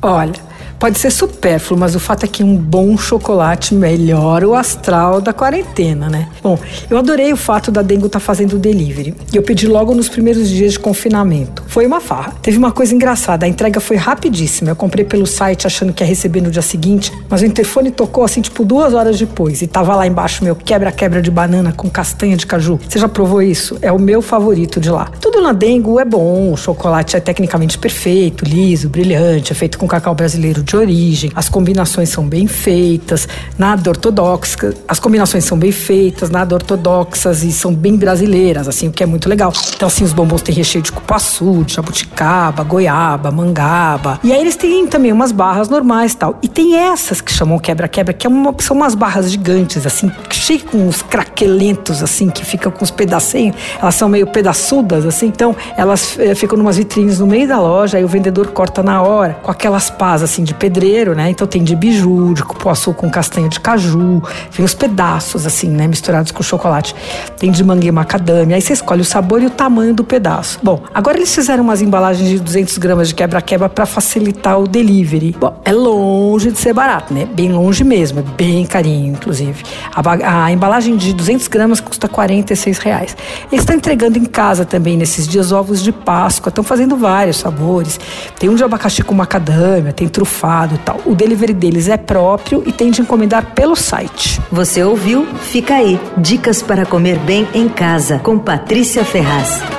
Olha, Pode ser supérfluo, mas o fato é que um bom chocolate melhora o astral da quarentena, né? Bom, eu adorei o fato da Dengo estar tá fazendo o delivery. E eu pedi logo nos primeiros dias de confinamento. Foi uma farra. Teve uma coisa engraçada, a entrega foi rapidíssima. Eu comprei pelo site achando que ia receber no dia seguinte, mas o interfone tocou assim, tipo, duas horas depois. E tava lá embaixo meu quebra-quebra de banana com castanha de caju. Você já provou isso? É o meu favorito de lá. Tudo na Dengo é bom, o chocolate é tecnicamente perfeito, liso, brilhante, é feito com cacau brasileiro de origem, as combinações são bem feitas, nada ortodoxa, as combinações são bem feitas, nada ortodoxas e são bem brasileiras, assim, o que é muito legal. Então, assim, os bombons têm recheio de cupuaçu, de jabuticaba, goiaba, mangaba. E aí eles têm também umas barras normais tal. E tem essas que chamam quebra-quebra, que é uma, são umas barras gigantes, assim, cheias com uns craquelentos, assim, que ficam com os pedacinhos. Elas são meio pedaçudas, assim. Então, elas é, ficam numas vitrines no meio da loja, aí o vendedor corta na hora, com aquelas pás, assim, de pedreiro, né? Então tem de biju, de cupuaçu com castanha de caju, vem os pedaços, assim, né? Misturados com chocolate. Tem de manga e macadâmia. Aí você escolhe o sabor e o tamanho do pedaço. Bom, agora eles fizeram umas embalagens de 200 gramas de quebra-quebra para facilitar o delivery. Bom, é longe de ser barato, né? Bem longe mesmo, é bem carinho, inclusive. A, a embalagem de 200 gramas custa 46 reais. Eles estão entregando em casa também nesses dias ovos de Páscoa, estão fazendo vários sabores. Tem um de abacaxi com macadâmia, tem trufado e tal. O delivery deles é próprio e tem de encomendar pelo site. Você ouviu? Fica aí. Dicas para comer bem em casa com Patrícia Ferraz.